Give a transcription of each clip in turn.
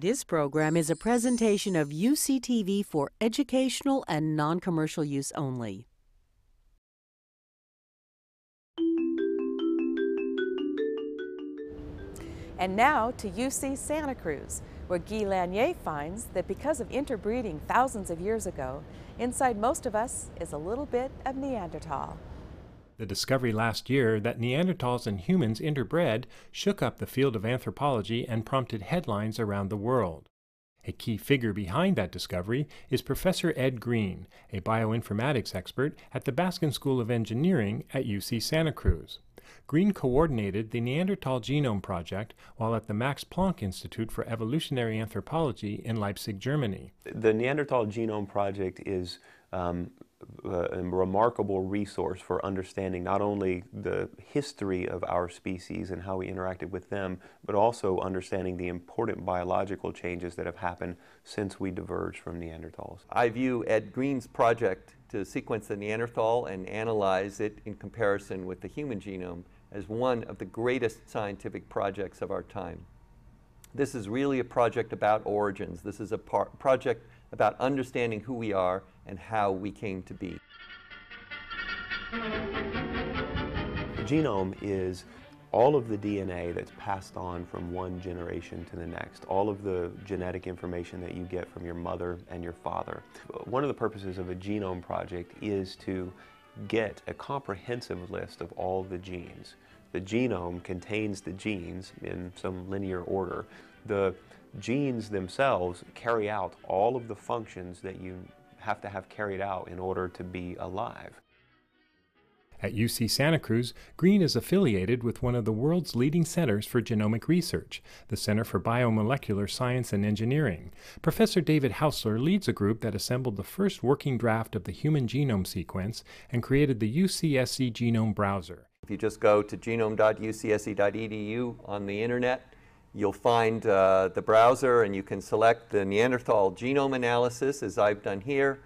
This program is a presentation of UCTV for educational and non commercial use only. And now to UC Santa Cruz, where Guy Lasnier finds that because of interbreeding thousands of years ago, inside most of us is a little bit of Neanderthal. The discovery last year that Neanderthals and humans interbred shook up the field of anthropology and prompted headlines around the world. A key figure behind that discovery is Professor Ed Green, a bioinformatics expert at the Baskin School of Engineering at UC Santa Cruz. Green coordinated the Neanderthal Genome Project while at the Max Planck Institute for Evolutionary Anthropology in Leipzig, Germany. The Neanderthal Genome Project is um, a remarkable resource for understanding not only the history of our species and how we interacted with them, but also understanding the important biological changes that have happened since we diverged from Neanderthals. I view Ed Green's project to sequence the Neanderthal and analyze it in comparison with the human genome as one of the greatest scientific projects of our time. This is really a project about origins. This is a project about understanding who we are and how we came to be. The genome is all of the DNA that's passed on from one generation to the next, all of the genetic information that you get from your mother and your father. One of the purposes of a genome project is to get a comprehensive list of all the genes. The genome contains the genes in some linear order. The genes themselves carry out all of the functions that you have to have carried out in order to be alive. At UC Santa Cruz, Green is affiliated with one of the world's leading centers for genomic research, the Center for Biomolecular Science and Engineering. Professor David Haussler leads a group that assembled the first working draft of the human genome sequence and created the UCSC Genome Browser. If you just go to genome.ucsc.edu on the internet, You'll find uh, the browser and you can select the Neanderthal genome analysis as I've done here.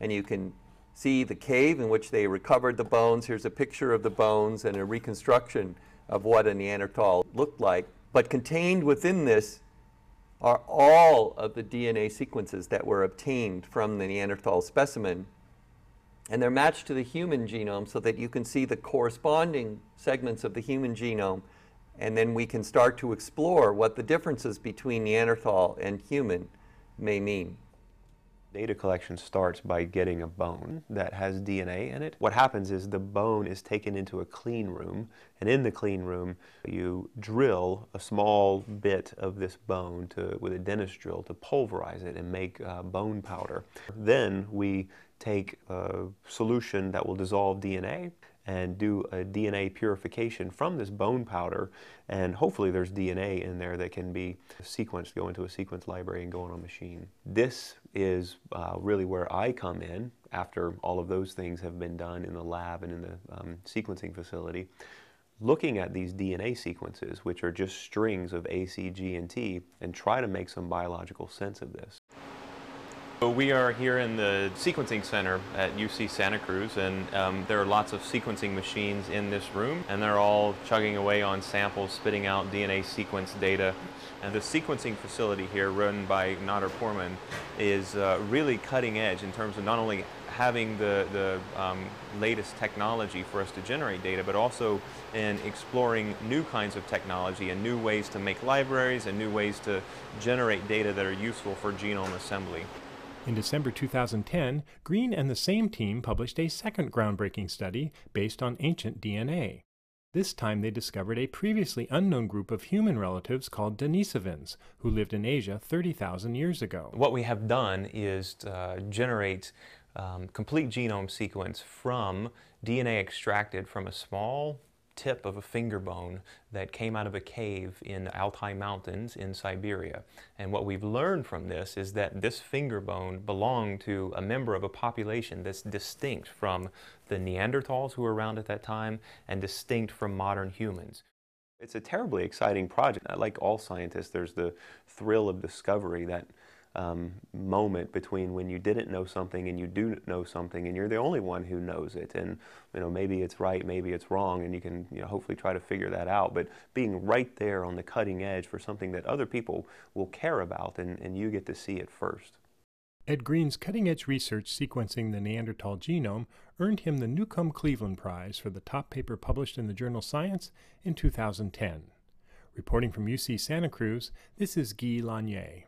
And you can see the cave in which they recovered the bones. Here's a picture of the bones and a reconstruction of what a Neanderthal looked like. But contained within this are all of the DNA sequences that were obtained from the Neanderthal specimen. And they're matched to the human genome so that you can see the corresponding segments of the human genome and then we can start to explore what the differences between Neanderthal and human may mean. Data collection starts by getting a bone that has DNA in it. What happens is the bone is taken into a clean room, and in the clean room, you drill a small bit of this bone to, with a dentist drill to pulverize it and make uh, bone powder. Then we take a solution that will dissolve DNA and do a DNA purification from this bone powder. And hopefully there's DNA in there that can be sequenced, go into a sequence library and go on a machine. This is uh, really where I come in after all of those things have been done in the lab and in the um, sequencing facility. Looking at these DNA sequences, which are just strings of A, C, G, and T, and try to make some biological sense of this. We are here in the sequencing center at UC Santa Cruz and um, there are lots of sequencing machines in this room and they're all chugging away on samples, spitting out DNA sequence data. And the sequencing facility here run by Nader Pourmand is uh, really cutting edge in terms of not only having the, the um, latest technology for us to generate data, but also in exploring new kinds of technology and new ways to make libraries and new ways to generate data that are useful for genome assembly. In December 2010, Green and the same team published a second groundbreaking study based on ancient DNA. This time they discovered a previously unknown group of human relatives called Denisovans, who lived in Asia 30,000 years ago. What we have done is uh, generate um, complete genome sequence from DNA extracted from a small tip of a finger bone that came out of a cave in Altai Mountains in Siberia. And what we've learned from this is that this finger bone belonged to a member of a population that's distinct from the Neanderthals who were around at that time and distinct from modern humans. It's a terribly exciting project. Like all scientists, there's the thrill of discovery that um, moment between when you didn't know something and you do know something, and you're the only one who knows it. And you know maybe it's right, maybe it's wrong, and you can you know hopefully try to figure that out. But being right there on the cutting edge for something that other people will care about, and, and you get to see it first. Ed Green's cutting edge research sequencing the Neanderthal genome earned him the Newcomb Cleveland Prize for the top paper published in the journal Science in 2010. Reporting from UC Santa Cruz, this is Guy Lasnier.